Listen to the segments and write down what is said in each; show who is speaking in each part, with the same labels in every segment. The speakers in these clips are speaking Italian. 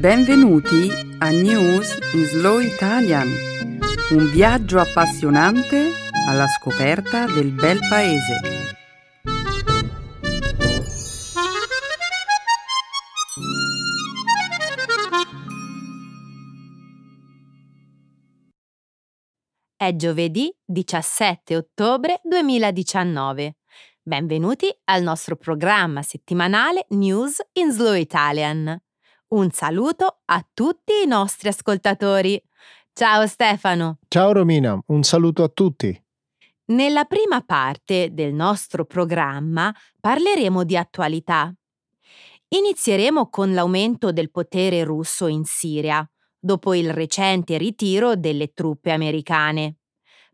Speaker 1: Benvenuti a News in Slow Italian, un viaggio appassionante alla scoperta del bel paese.
Speaker 2: È giovedì 17 ottobre 2019. Benvenuti al nostro programma settimanale News in Slow Italian. Un saluto a tutti i nostri ascoltatori. Ciao Stefano.
Speaker 3: Ciao Romina, un saluto a tutti.
Speaker 2: Nella prima parte del nostro programma parleremo di attualità. Inizieremo con l'aumento del potere russo in Siria, dopo il recente ritiro delle truppe americane.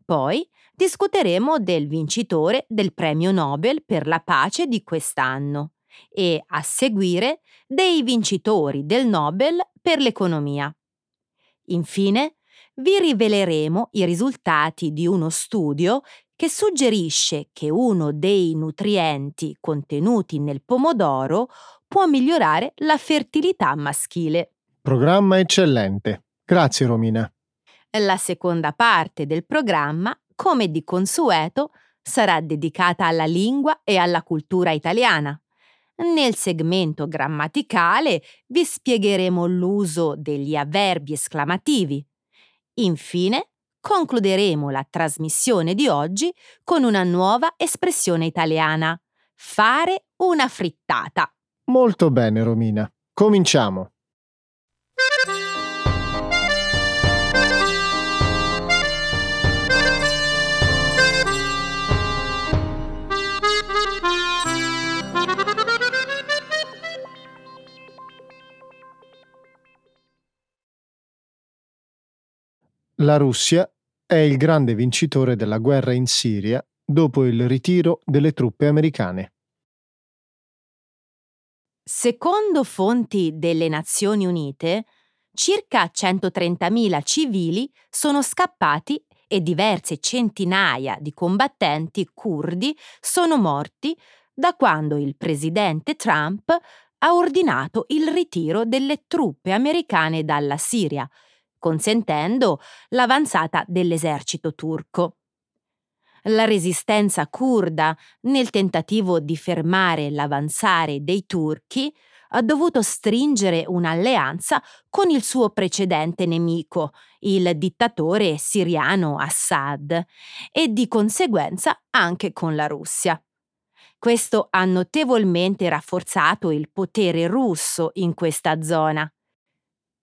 Speaker 2: Poi discuteremo del vincitore del premio Nobel per la pace di quest'anno e, a seguire, dei vincitori del Nobel per l'economia. Infine, vi riveleremo i risultati di uno studio che suggerisce che uno dei nutrienti contenuti nel pomodoro può migliorare la fertilità maschile.
Speaker 3: Programma eccellente. Grazie Romina.
Speaker 2: La seconda parte del programma, come di consueto, sarà dedicata alla lingua e alla cultura italiana. Nel segmento grammaticale vi spiegheremo l'uso degli avverbi esclamativi. Infine, concluderemo la trasmissione di oggi con una nuova espressione italiana. Fare una frittata.
Speaker 3: Molto bene Romina. Cominciamo. La Russia è il grande vincitore della guerra in Siria dopo il ritiro delle truppe americane.
Speaker 2: Secondo fonti delle Nazioni Unite, circa 130.000 civili sono scappati e diverse centinaia di combattenti curdi sono morti da quando il presidente Trump ha ordinato il ritiro delle truppe americane dalla Siria, consentendo l'avanzata dell'esercito turco. La resistenza curda, nel tentativo di fermare l'avanzare dei turchi, ha dovuto stringere un'alleanza con il suo precedente nemico, il dittatore siriano Assad, e di conseguenza anche con la Russia. Questo ha notevolmente rafforzato il potere russo in questa zona.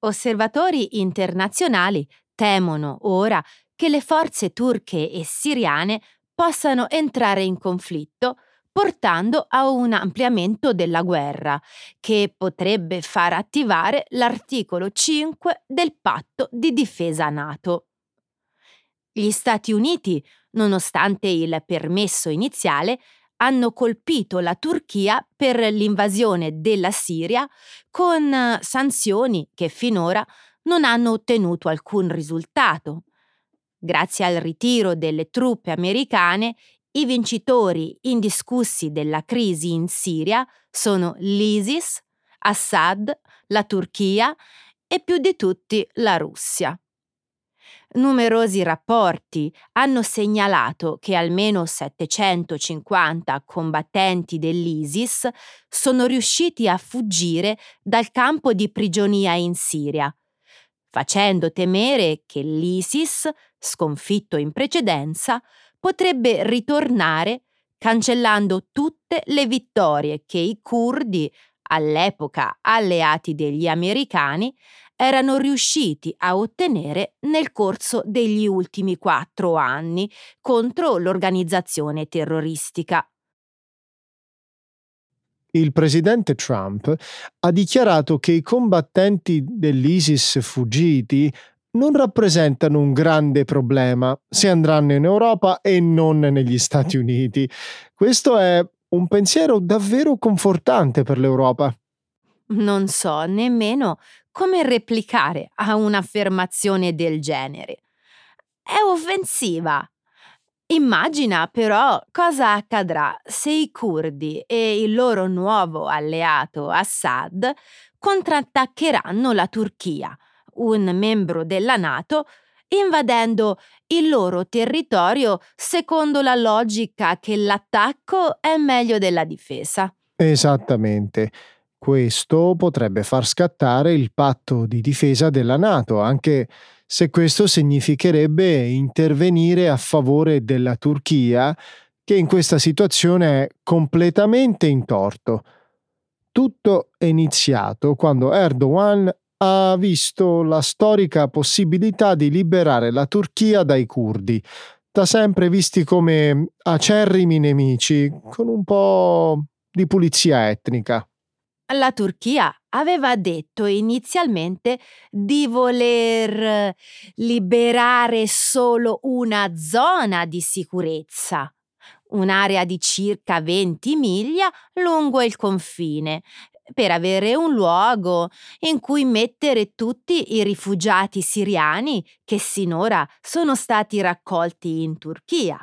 Speaker 2: Osservatori internazionali temono ora che le forze turche e siriane possano entrare in conflitto portando a un ampliamento della guerra, che potrebbe far attivare l'articolo 5 del patto di difesa NATO. Gli Stati Uniti, nonostante il permesso iniziale, hanno colpito la Turchia per l'invasione della Siria con eh, sanzioni che finora non hanno ottenuto alcun risultato. Grazie al ritiro delle truppe americane, i vincitori indiscussi della crisi in Siria sono l'ISIS, Assad, la Turchia e più di tutti la Russia. Numerosi rapporti hanno segnalato che almeno 750 combattenti dell'ISIS sono riusciti a fuggire dal campo di prigionia in Siria, facendo temere che l'ISIS, sconfitto in precedenza, potrebbe ritornare cancellando tutte le vittorie che i curdi, all'epoca alleati degli americani, erano riusciti a ottenere nel corso degli ultimi quattro anni contro l'organizzazione terroristica.
Speaker 3: Il presidente Trump ha dichiarato che i combattenti dell'ISIS fuggiti non rappresentano un grande problema se andranno in Europa e non negli Stati Uniti. Questo è un pensiero davvero confortante per l'Europa.
Speaker 2: Non so nemmeno come replicare a un'affermazione del genere. È offensiva. Immagina però cosa accadrà se i curdi e il loro nuovo alleato Assad contrattaccheranno la Turchia, un membro della Nato, invadendo il loro territorio secondo la logica che l'attacco è meglio della difesa.
Speaker 3: Esattamente. Questo potrebbe far scattare il patto di difesa della Nato, anche se questo significherebbe intervenire a favore della Turchia, che in questa situazione è completamente in torto. Tutto è iniziato quando Erdogan ha visto la storica possibilità di liberare la Turchia dai curdi, da sempre visti come acerrimi nemici, con un po' di pulizia etnica.
Speaker 2: La Turchia aveva detto inizialmente di voler liberare solo una zona di sicurezza, un'area di circa 20 miglia lungo il confine, per avere un luogo in cui mettere tutti i rifugiati siriani che sinora sono stati raccolti in Turchia.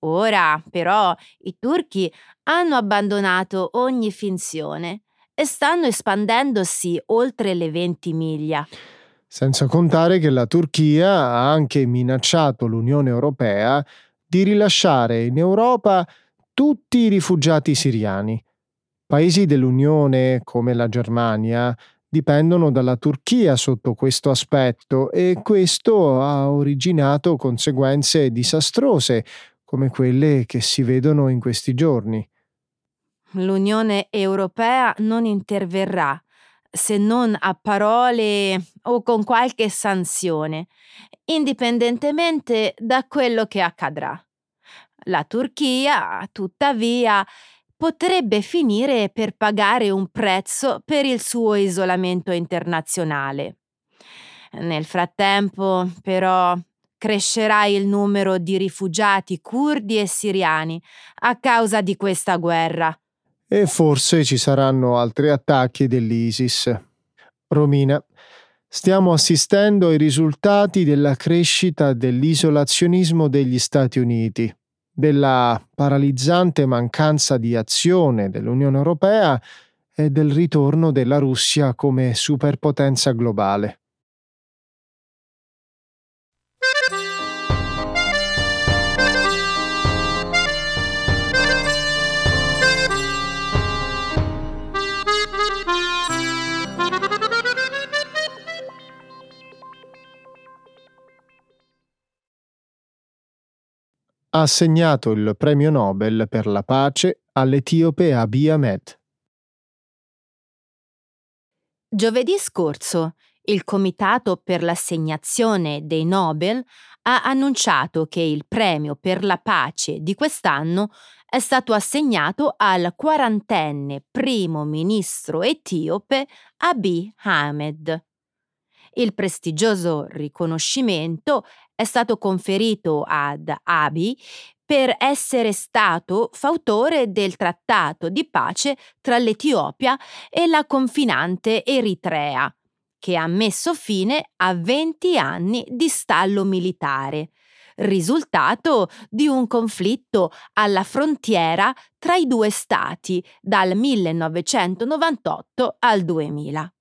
Speaker 2: Ora, però, i turchi hanno abbandonato ogni finzione e stanno espandendosi oltre le 20 miglia.
Speaker 3: Senza contare che la Turchia ha anche minacciato l'Unione Europea di rilasciare in Europa tutti i rifugiati siriani. Paesi dell'Unione come la Germania dipendono dalla Turchia sotto questo aspetto e questo ha originato conseguenze disastrose come quelle che si vedono in questi giorni.
Speaker 2: L'Unione Europea non interverrà se non a parole o con qualche sanzione, indipendentemente da quello che accadrà. La Turchia, tuttavia, potrebbe finire per pagare un prezzo per il suo isolamento internazionale. Nel frattempo, però, crescerà il numero di rifugiati curdi e siriani a causa di questa guerra.
Speaker 3: E forse ci saranno altri attacchi dell'ISIS. Romina, stiamo assistendo ai risultati della crescita dell'isolazionismo degli Stati Uniti della paralizzante mancanza di azione dell'Unione Europea e del ritorno della Russia come superpotenza globale. Ha assegnato il premio Nobel per la pace all'etiope Abiy Ahmed.
Speaker 2: Giovedì scorso il Comitato per l'assegnazione dei Nobel ha annunciato che il premio per la pace di quest'anno è stato assegnato al quarantenne primo ministro etiope Abiy Ahmed. Il prestigioso riconoscimento è stato conferito ad Abiy per essere stato fautore del trattato di pace tra l'Etiopia e la confinante Eritrea, che ha messo fine a 20 anni di stallo militare, risultato di un conflitto alla frontiera tra i due stati dal 1998 al 2000.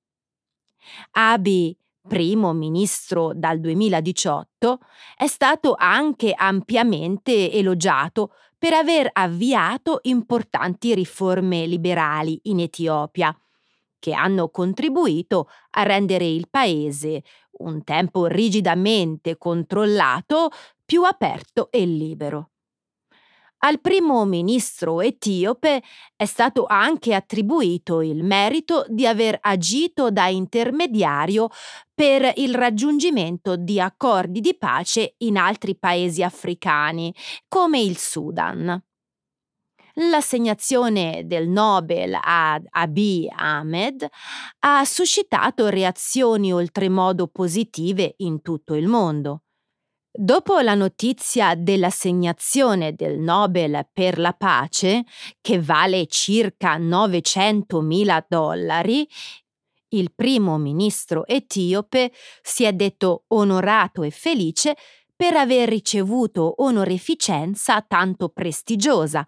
Speaker 2: Abiy primo ministro dal 2018, è stato anche ampiamente elogiato per aver avviato importanti riforme liberali in Etiopia, che hanno contribuito a rendere il paese, un tempo rigidamente controllato, più aperto e libero. Al primo ministro etiope è stato anche attribuito il merito di aver agito da intermediario per il raggiungimento di accordi di pace in altri paesi africani, come il Sudan. L'assegnazione del Nobel ad Abiy Ahmed ha suscitato reazioni oltremodo positive in tutto il mondo. Dopo la notizia dell'assegnazione del Nobel per la pace, che vale circa 900.000 dollari, il primo ministro etiope si è detto onorato e felice per aver ricevuto onorificenza tanto prestigiosa,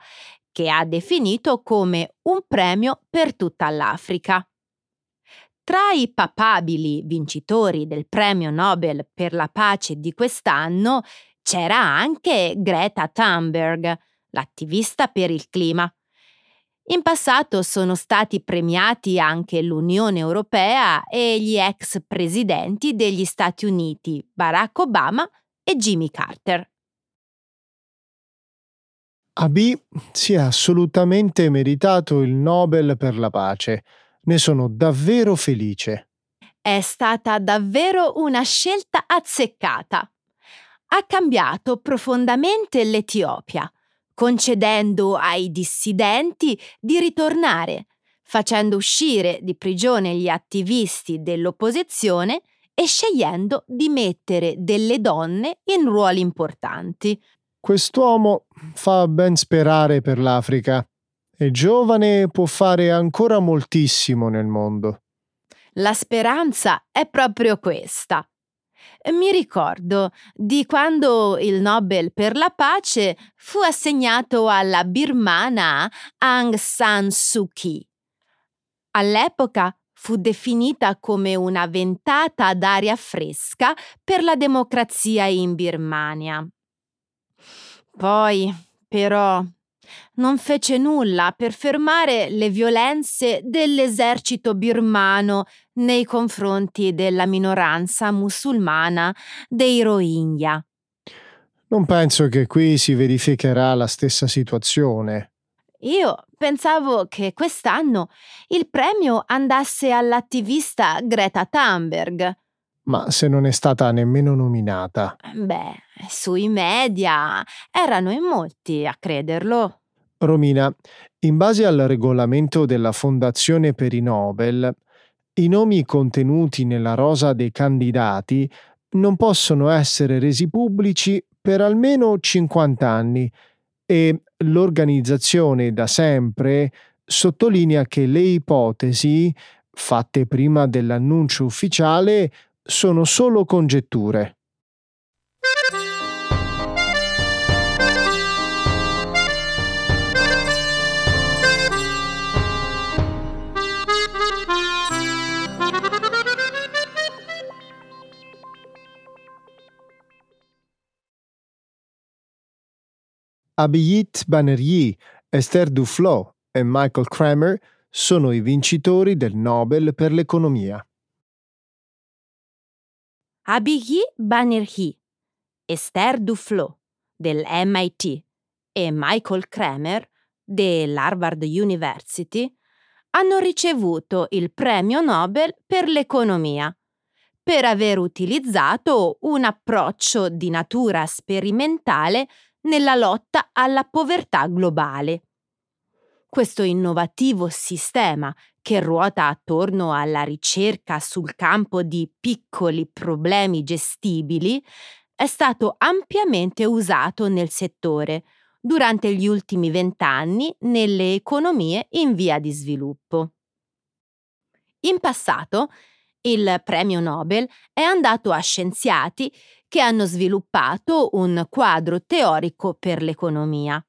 Speaker 2: che ha definito come un premio per tutta l'Africa. Tra i papabili vincitori del premio Nobel per la pace di quest'anno c'era anche Greta Thunberg, l'attivista per il clima. In passato sono stati premiati anche l'Unione Europea e gli ex presidenti degli Stati Uniti, Barack Obama e Jimmy Carter.
Speaker 3: AB si è assolutamente meritato il Nobel per la pace. Ne sono davvero felice.
Speaker 2: È stata davvero una scelta azzeccata. Ha cambiato profondamente l'Etiopia, concedendo ai dissidenti di ritornare, facendo uscire di prigione gli attivisti dell'opposizione e scegliendo di mettere delle donne in ruoli importanti.
Speaker 3: Quest'uomo fa ben sperare per l'Africa. È giovane può fare ancora moltissimo nel mondo.
Speaker 2: La speranza è proprio questa. Mi ricordo di quando il Nobel per la pace fu assegnato alla birmana Aung San Suu Kyi. All'epoca fu definita come una ventata d'aria fresca per la democrazia in Birmania. Poi, però, non fece nulla per fermare le violenze dell'esercito birmano nei confronti della minoranza musulmana dei Rohingya.
Speaker 3: Non penso che qui si verificherà la stessa situazione.
Speaker 2: Io pensavo che quest'anno il premio andasse all'attivista Greta Thunberg.
Speaker 3: Ma se non è stata nemmeno nominata.
Speaker 2: Beh, sui media erano in molti a crederlo.
Speaker 3: Romina, in base al regolamento della Fondazione per i Nobel, i nomi contenuti nella rosa dei candidati non possono essere resi pubblici per almeno 50 anni e l'organizzazione da sempre sottolinea che le ipotesi, fatte prima dell'annuncio ufficiale, sono solo congetture. Abhijit Banerjee, Esther Duflo e Michael Kramer sono i vincitori del Nobel per l'economia.
Speaker 2: Abhijit Banerjee, Esther Duflo del MIT e Michael Kramer dell'Harvard University hanno ricevuto il premio Nobel per l'economia per aver utilizzato un approccio di natura sperimentale nella lotta alla povertà globale. Questo innovativo sistema, che ruota attorno alla ricerca sul campo di piccoli problemi gestibili, è stato ampiamente usato nel settore durante gli ultimi vent'anni nelle economie in via di sviluppo. In passato, il premio Nobel è andato a scienziati che hanno sviluppato un quadro teorico per l'economia.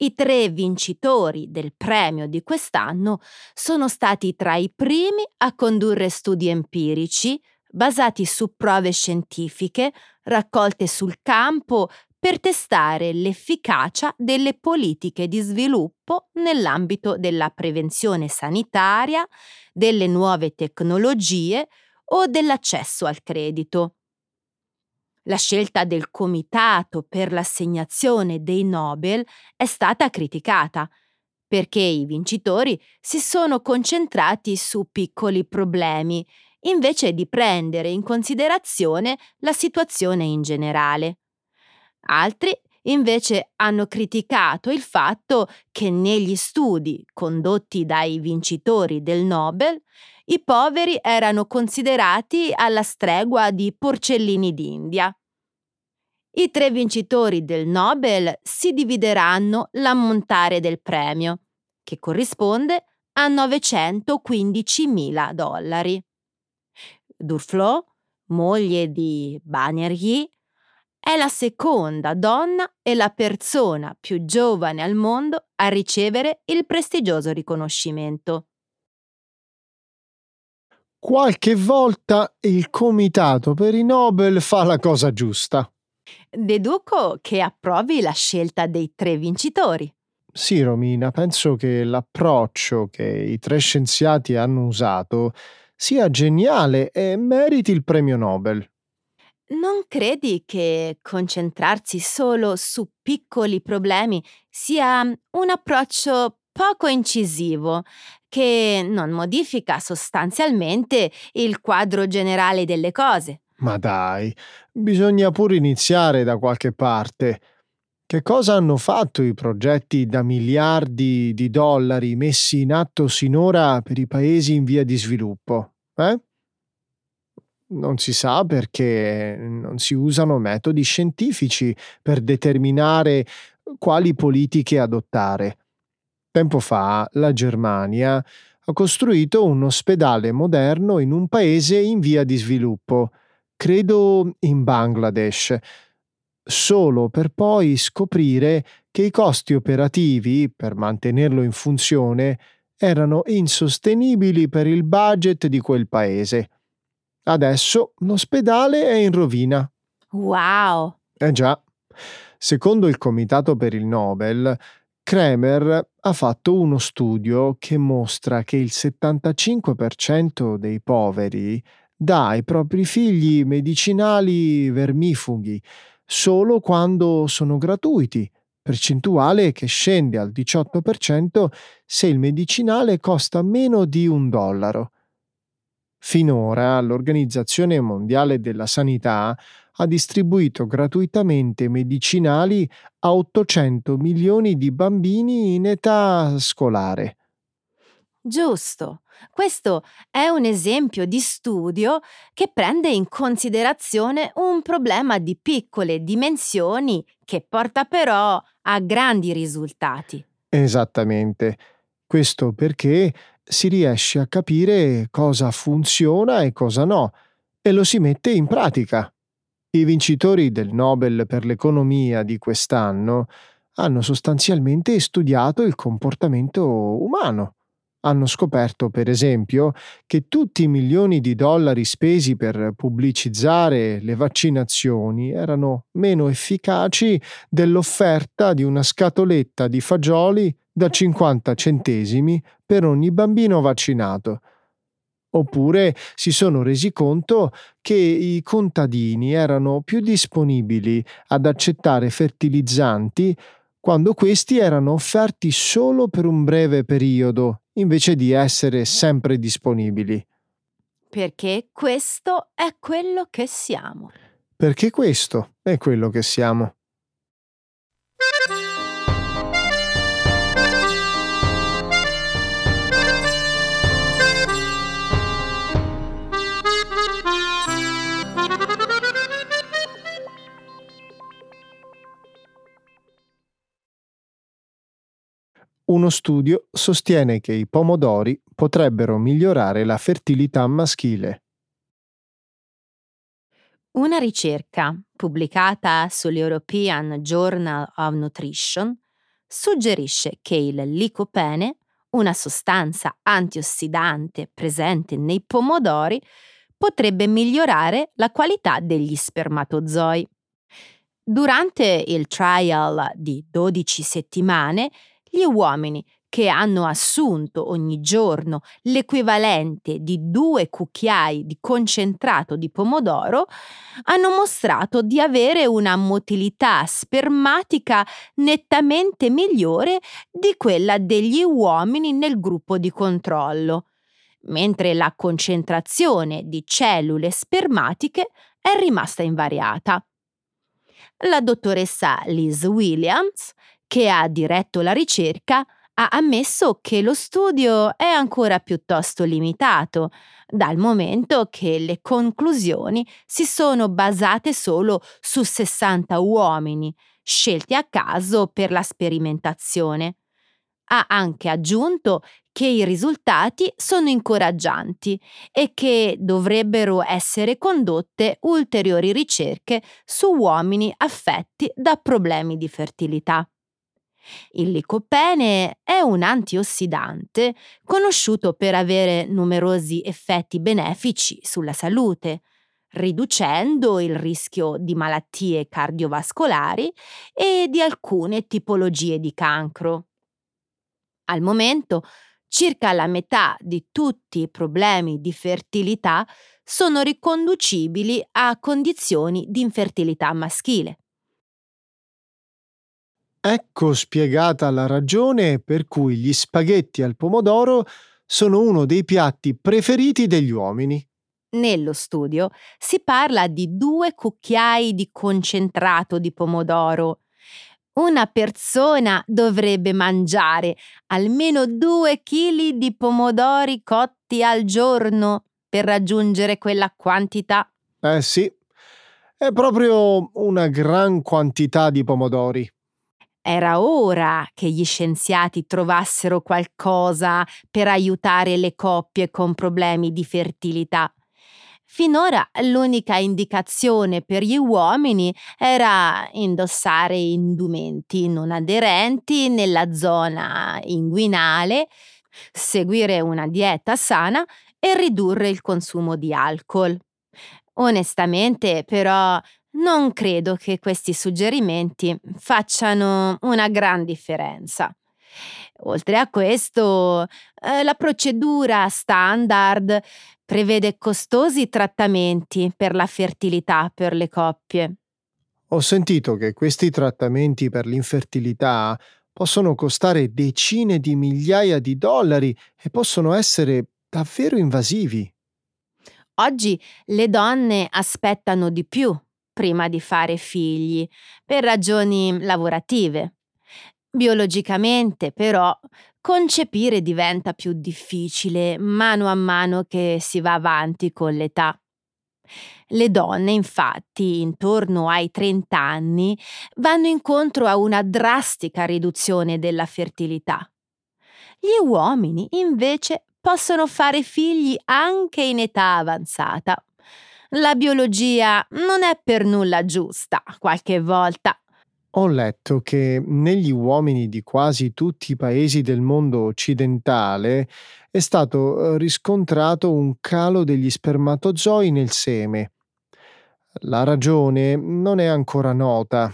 Speaker 2: I tre vincitori del premio di quest'anno sono stati tra i primi a condurre studi empirici basati su prove scientifiche raccolte sul campo per testare l'efficacia delle politiche di sviluppo nell'ambito della prevenzione sanitaria, delle nuove tecnologie o dell'accesso al credito. La scelta del comitato per l'assegnazione dei Nobel è stata criticata perché i vincitori si sono concentrati su piccoli problemi invece di prendere in considerazione la situazione in generale. Altri invece hanno criticato il fatto che negli studi condotti dai vincitori del Nobel i poveri erano considerati alla stregua di porcellini d'India. I tre vincitori del Nobel si divideranno l'ammontare del premio, che corrisponde a 915.000 dollari. Durflo, moglie di Banerjee, è la seconda donna e la persona più giovane al mondo a ricevere il prestigioso riconoscimento.
Speaker 3: Qualche volta il comitato per i Nobel fa la cosa giusta.
Speaker 2: Deduco che approvi la scelta dei tre vincitori.
Speaker 3: Sì, Romina, penso che l'approccio che i tre scienziati hanno usato sia geniale e meriti il premio Nobel.
Speaker 2: Non credi che concentrarsi solo su piccoli problemi sia un approccio poco incisivo, che non modifica sostanzialmente il quadro generale delle cose?
Speaker 3: Ma dai, bisogna pure iniziare da qualche parte. Che cosa hanno fatto i progetti da miliardi di dollari messi in atto sinora per i paesi in via di sviluppo? Eh? Non si sa perché non si usano metodi scientifici per determinare quali politiche adottare. Tempo fa la Germania ha costruito un ospedale moderno in un paese in via di sviluppo, credo in Bangladesh, solo per poi scoprire che i costi operativi per mantenerlo in funzione erano insostenibili per il budget di quel paese. Adesso l'ospedale è in rovina.
Speaker 2: Wow!
Speaker 3: Eh già. Secondo il Comitato per il Nobel, Kremer ha fatto uno studio che mostra che il 75% dei poveri dà ai propri figli medicinali vermifughi solo quando sono gratuiti, percentuale che scende al 18% se il medicinale costa meno di un dollaro. Finora l'Organizzazione Mondiale della Sanità ha distribuito gratuitamente medicinali a 800 milioni di bambini in età scolare.
Speaker 2: Giusto. Questo è un esempio di studio che prende in considerazione un problema di piccole dimensioni che porta però a grandi risultati.
Speaker 3: Esattamente. Questo perché si riesce a capire cosa funziona e cosa no, e lo si mette in pratica. I vincitori del Nobel per l'economia di quest'anno hanno sostanzialmente studiato il comportamento umano. Hanno scoperto, per esempio, che tutti i milioni di dollari spesi per pubblicizzare le vaccinazioni erano meno efficaci dell'offerta di una scatoletta di fagioli da 50 centesimi per ogni bambino vaccinato. Oppure si sono resi conto che i contadini erano più disponibili ad accettare fertilizzanti quando questi erano offerti solo per un breve periodo invece di essere sempre disponibili.
Speaker 2: Perché questo è quello che siamo.
Speaker 3: Perché questo è quello che siamo. Uno studio sostiene che i pomodori potrebbero migliorare la fertilità maschile.
Speaker 2: Una ricerca pubblicata sull'European Journal of Nutrition suggerisce che il licopene, una sostanza antiossidante presente nei pomodori, potrebbe migliorare la qualità degli spermatozoi. Durante il trial di 12 settimane, gli uomini che hanno assunto ogni giorno l'equivalente di due cucchiai di concentrato di pomodoro hanno mostrato di avere una motilità spermatica nettamente migliore di quella degli uomini nel gruppo di controllo, mentre la concentrazione di cellule spermatiche è rimasta invariata. La dottoressa Liz Williams che ha diretto la ricerca, ha ammesso che lo studio è ancora piuttosto limitato, dal momento che le conclusioni si sono basate solo su 60 uomini, scelti a caso per la sperimentazione. Ha anche aggiunto che i risultati sono incoraggianti e che dovrebbero essere condotte ulteriori ricerche su uomini affetti da problemi di fertilità. Il licopene è un antiossidante conosciuto per avere numerosi effetti benefici sulla salute, riducendo il rischio di malattie cardiovascolari e di alcune tipologie di cancro. Al momento, circa la metà di tutti i problemi di fertilità sono riconducibili a condizioni di infertilità maschile.
Speaker 3: Ecco spiegata la ragione per cui gli spaghetti al pomodoro sono uno dei piatti preferiti degli uomini.
Speaker 2: Nello studio si parla di due cucchiai di concentrato di pomodoro. Una persona dovrebbe mangiare almeno due chili di pomodori cotti al giorno per raggiungere quella quantità.
Speaker 3: Eh sì, è proprio una gran quantità di pomodori.
Speaker 2: Era ora che gli scienziati trovassero qualcosa per aiutare le coppie con problemi di fertilità. Finora l'unica indicazione per gli uomini era indossare indumenti non aderenti nella zona inguinale, seguire una dieta sana e ridurre il consumo di alcol. Onestamente, però, non credo che questi suggerimenti facciano una gran differenza. Oltre a questo, eh, la procedura standard prevede costosi trattamenti per la fertilità per le coppie.
Speaker 3: Ho sentito che questi trattamenti per l'infertilità possono costare decine di migliaia di dollari e possono essere davvero invasivi.
Speaker 2: Oggi le donne aspettano di più prima di fare figli, per ragioni lavorative. Biologicamente, però, concepire diventa più difficile mano a mano che si va avanti con l'età. Le donne, infatti, intorno ai 30 anni, vanno incontro a una drastica riduzione della fertilità. Gli uomini, invece, possono fare figli anche in età avanzata. La biologia non è per nulla giusta qualche volta.
Speaker 3: Ho letto che negli uomini di quasi tutti i paesi del mondo occidentale è stato eh, riscontrato un calo degli spermatozoi nel seme. La ragione non è ancora nota.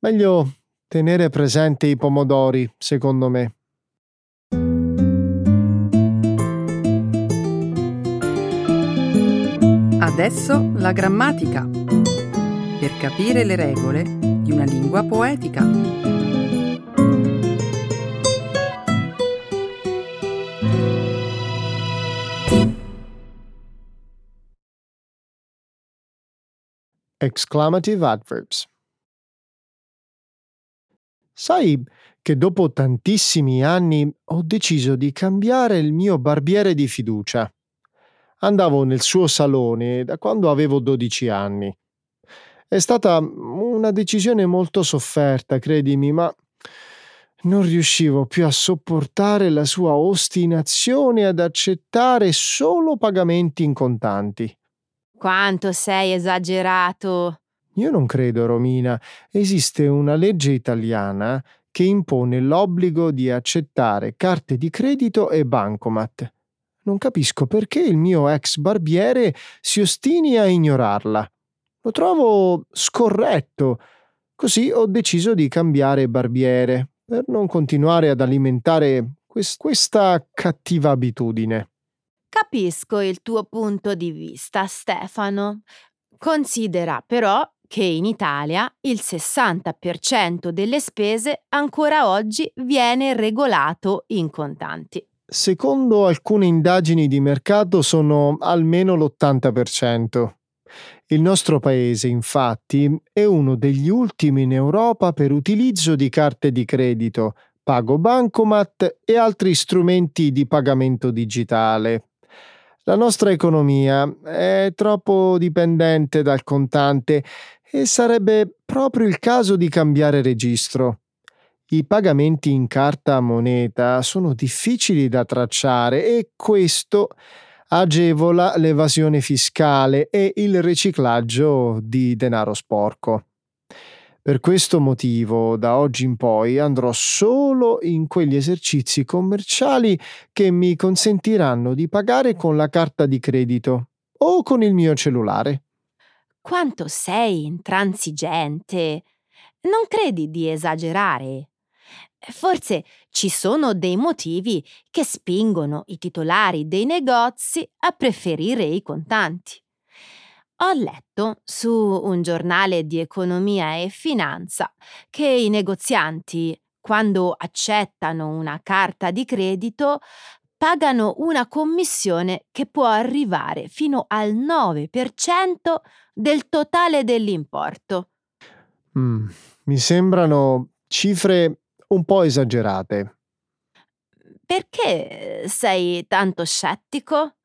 Speaker 3: Meglio tenere presente i pomodori, secondo me.
Speaker 1: Adesso la grammatica. Per capire le regole di una lingua poetica.
Speaker 3: Exclamative adverbs. Sai che dopo tantissimi anni ho deciso di cambiare il mio barbiere di fiducia andavo nel suo salone da quando avevo 12 anni. È stata una decisione molto sofferta, credimi, ma non riuscivo più a sopportare la sua ostinazione ad accettare solo pagamenti in contanti.
Speaker 2: Quanto sei esagerato!
Speaker 3: Io non credo, Romina. Esiste una legge italiana che impone l'obbligo di accettare carte di credito e bancomat. Non capisco perché il mio ex barbiere si ostini a ignorarla. Lo trovo scorretto. Così ho deciso di cambiare barbiere per non continuare ad alimentare quest- questa cattiva abitudine.
Speaker 2: Capisco il tuo punto di vista, Stefano. Considera però che in Italia il 60% delle spese ancora oggi viene regolato in contanti.
Speaker 3: Secondo alcune indagini di mercato sono almeno l'80%. Il nostro paese, infatti, è uno degli ultimi in Europa per utilizzo di carte di credito, pago bancomat e altri strumenti di pagamento digitale. La nostra economia è troppo dipendente dal contante e sarebbe proprio il caso di cambiare registro. I pagamenti in carta moneta sono difficili da tracciare e questo agevola l'evasione fiscale e il riciclaggio di denaro sporco. Per questo motivo, da oggi in poi andrò solo in quegli esercizi commerciali che mi consentiranno di pagare con la carta di credito o con il mio cellulare.
Speaker 2: Quanto sei intransigente! Non credi di esagerare? Forse ci sono dei motivi che spingono i titolari dei negozi a preferire i contanti. Ho letto su un giornale di economia e finanza che i negozianti, quando accettano una carta di credito, pagano una commissione che può arrivare fino al 9% del totale dell'importo.
Speaker 3: Mm, mi sembrano cifre un po' esagerate.
Speaker 2: Perché sei tanto scettico?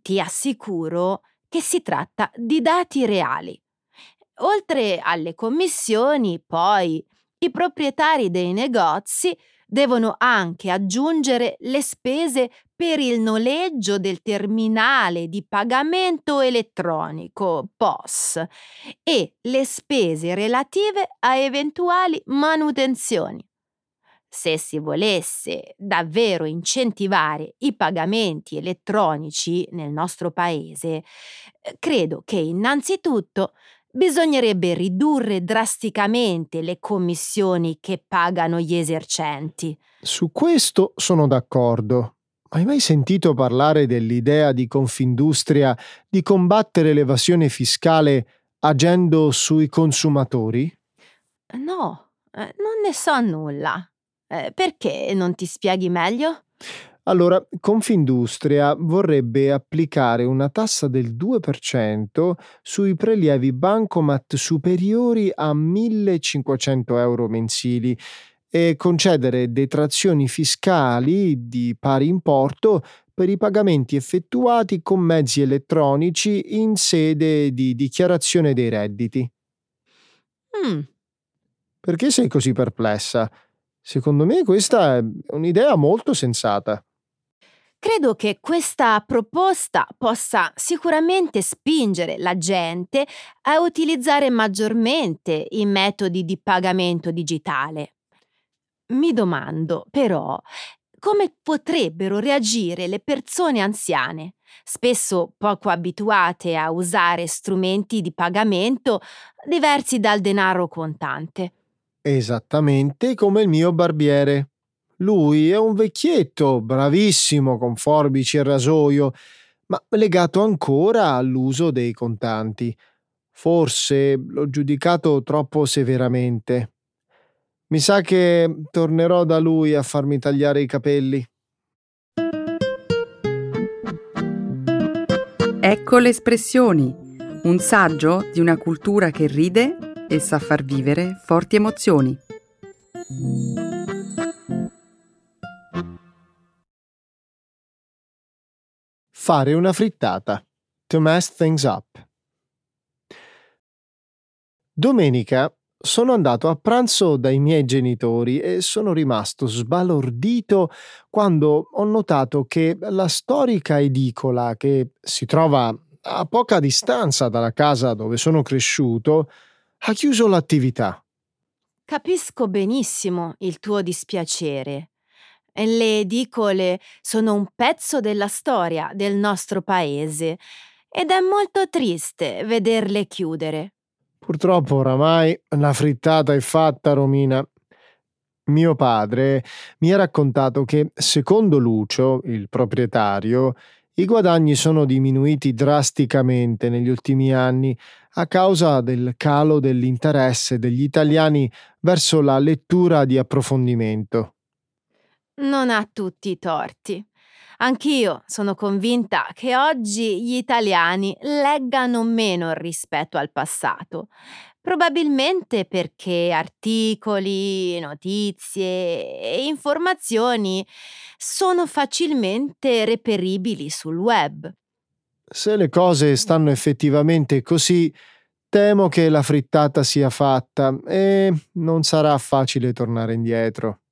Speaker 2: Ti assicuro che si tratta di dati reali. Oltre alle commissioni, poi, i proprietari dei negozi devono anche aggiungere le spese per il noleggio del terminale di pagamento elettronico POS e le spese relative a eventuali manutenzioni. Se si volesse davvero incentivare i pagamenti elettronici nel nostro paese, eh, credo che innanzitutto bisognerebbe ridurre drasticamente le commissioni che pagano gli esercenti.
Speaker 3: Su questo sono d'accordo. Hai mai sentito parlare dell'idea di Confindustria di combattere l'evasione fiscale agendo sui consumatori?
Speaker 2: No, eh, non ne so nulla. Eh, perché non ti spieghi meglio?
Speaker 3: Allora, Confindustria vorrebbe applicare una tassa del 2% sui prelievi bancomat superiori a 1500 euro mensili e concedere detrazioni fiscali di pari importo per i pagamenti effettuati con mezzi elettronici in sede di dichiarazione dei redditi.
Speaker 2: Mm.
Speaker 3: Perché sei così perplessa? Secondo me questa è un'idea molto sensata.
Speaker 2: Credo che questa proposta possa sicuramente spingere la gente a utilizzare maggiormente i metodi di pagamento digitale. Mi domando, però, come potrebbero reagire le persone anziane, spesso poco abituate a usare strumenti di pagamento diversi dal denaro contante.
Speaker 3: Esattamente come il mio barbiere. Lui è un vecchietto, bravissimo con forbici e rasoio, ma legato ancora all'uso dei contanti. Forse l'ho giudicato troppo severamente. Mi sa che tornerò da lui a farmi tagliare i capelli.
Speaker 1: Ecco le espressioni, un saggio di una cultura che ride e sa far vivere forti emozioni.
Speaker 3: Fare una frittata. To mess things up. Domenica sono andato a pranzo dai miei genitori e sono rimasto sbalordito quando ho notato che la storica edicola che si trova a poca distanza dalla casa dove sono cresciuto ha chiuso l'attività.
Speaker 2: Capisco benissimo il tuo dispiacere. Le edicole sono un pezzo della storia del nostro paese ed è molto triste vederle chiudere.
Speaker 3: Purtroppo oramai la frittata è fatta, Romina. Mio padre mi ha raccontato che, secondo Lucio, il proprietario, i guadagni sono diminuiti drasticamente negli ultimi anni a causa del calo dell'interesse degli italiani verso la lettura di approfondimento.
Speaker 2: Non ha tutti i torti. Anch'io sono convinta che oggi gli italiani leggano meno rispetto al passato, probabilmente perché articoli, notizie e informazioni sono facilmente reperibili sul web.
Speaker 3: Se le cose stanno effettivamente così, Temo che la frittata sia fatta e non sarà facile tornare indietro.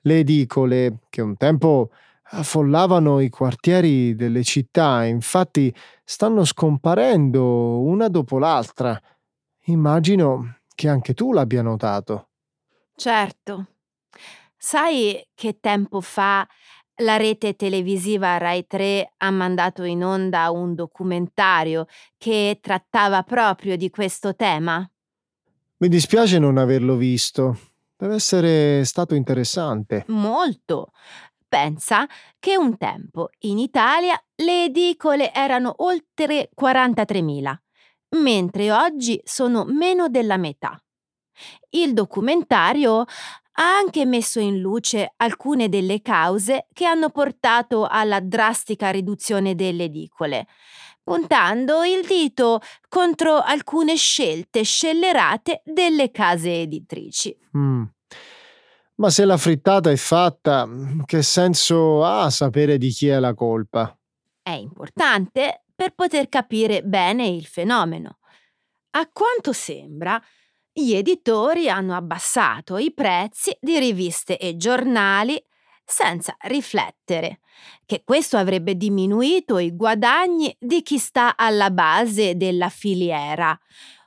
Speaker 3: Le edicole, che un tempo affollavano i quartieri delle città, infatti stanno scomparendo una dopo l'altra. Immagino che anche tu l'abbia notato.
Speaker 2: Certo. Sai che tempo fa la rete televisiva Rai 3 ha mandato in onda un documentario che trattava proprio di questo tema?
Speaker 3: Mi dispiace non averlo visto. Deve essere stato interessante.
Speaker 2: Molto. Pensa che un tempo in Italia le edicole erano oltre 43.000, mentre oggi sono meno della metà. Il documentario ha anche messo in luce alcune delle cause che hanno portato alla drastica riduzione delle edicole, puntando il dito contro alcune scelte scellerate delle case editrici.
Speaker 3: Mm. Ma se la frittata è fatta, che senso ha sapere di chi è la colpa?
Speaker 2: È importante per poter capire bene il fenomeno. A quanto sembra, gli editori hanno abbassato i prezzi di riviste e giornali senza riflettere che questo avrebbe diminuito i guadagni di chi sta alla base della filiera,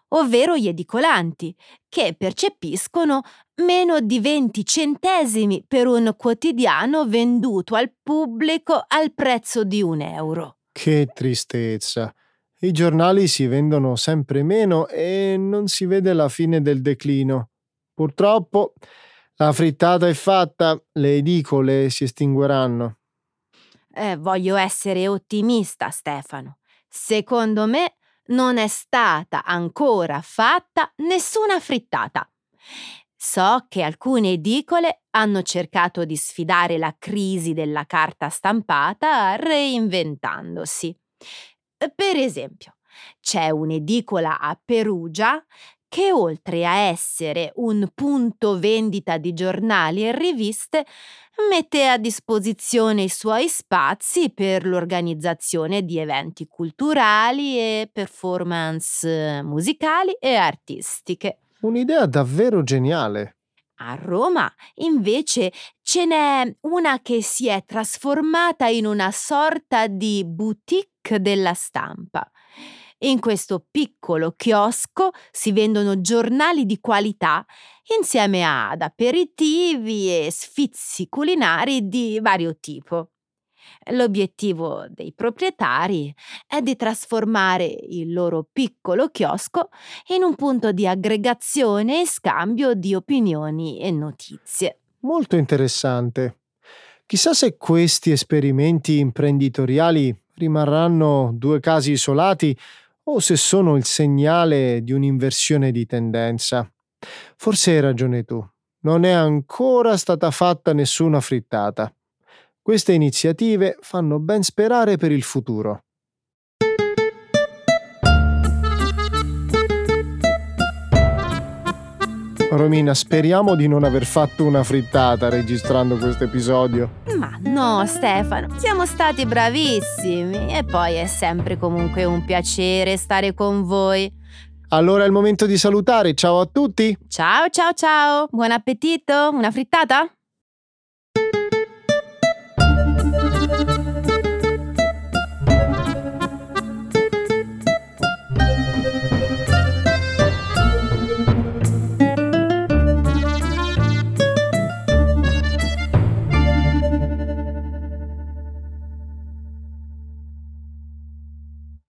Speaker 2: ovvero gli edicolanti, che percepiscono meno di 20 centesimi per un quotidiano venduto al pubblico al prezzo di un euro.
Speaker 3: Che tristezza! I giornali si vendono sempre meno e non si vede la fine del declino. Purtroppo la frittata è fatta, le edicole si estingueranno.
Speaker 2: Eh, voglio essere ottimista, Stefano. Secondo me non è stata ancora fatta nessuna frittata. So che alcune edicole hanno cercato di sfidare la crisi della carta stampata reinventandosi. Per esempio, c'è un'edicola a Perugia che oltre a essere un punto vendita di giornali e riviste, mette a disposizione i suoi spazi per l'organizzazione di eventi culturali e performance musicali e artistiche.
Speaker 3: Un'idea davvero geniale.
Speaker 2: A Roma, invece, ce n'è una che si è trasformata in una sorta di boutique della stampa. In questo piccolo chiosco si vendono giornali di qualità insieme ad aperitivi e sfizi culinari di vario tipo. L'obiettivo dei proprietari è di trasformare il loro piccolo chiosco in un punto di aggregazione e scambio di opinioni e notizie.
Speaker 3: Molto interessante. Chissà se questi esperimenti imprenditoriali rimarranno due casi isolati o se sono il segnale di un'inversione di tendenza. Forse hai ragione tu, non è ancora stata fatta nessuna frittata. Queste iniziative fanno ben sperare per il futuro. Romina, speriamo di non aver fatto una frittata registrando questo episodio.
Speaker 2: Ma no, Stefano, siamo stati bravissimi e poi è sempre comunque un piacere stare con voi.
Speaker 3: Allora è il momento di salutare, ciao a tutti!
Speaker 2: Ciao ciao ciao, buon appetito, una frittata?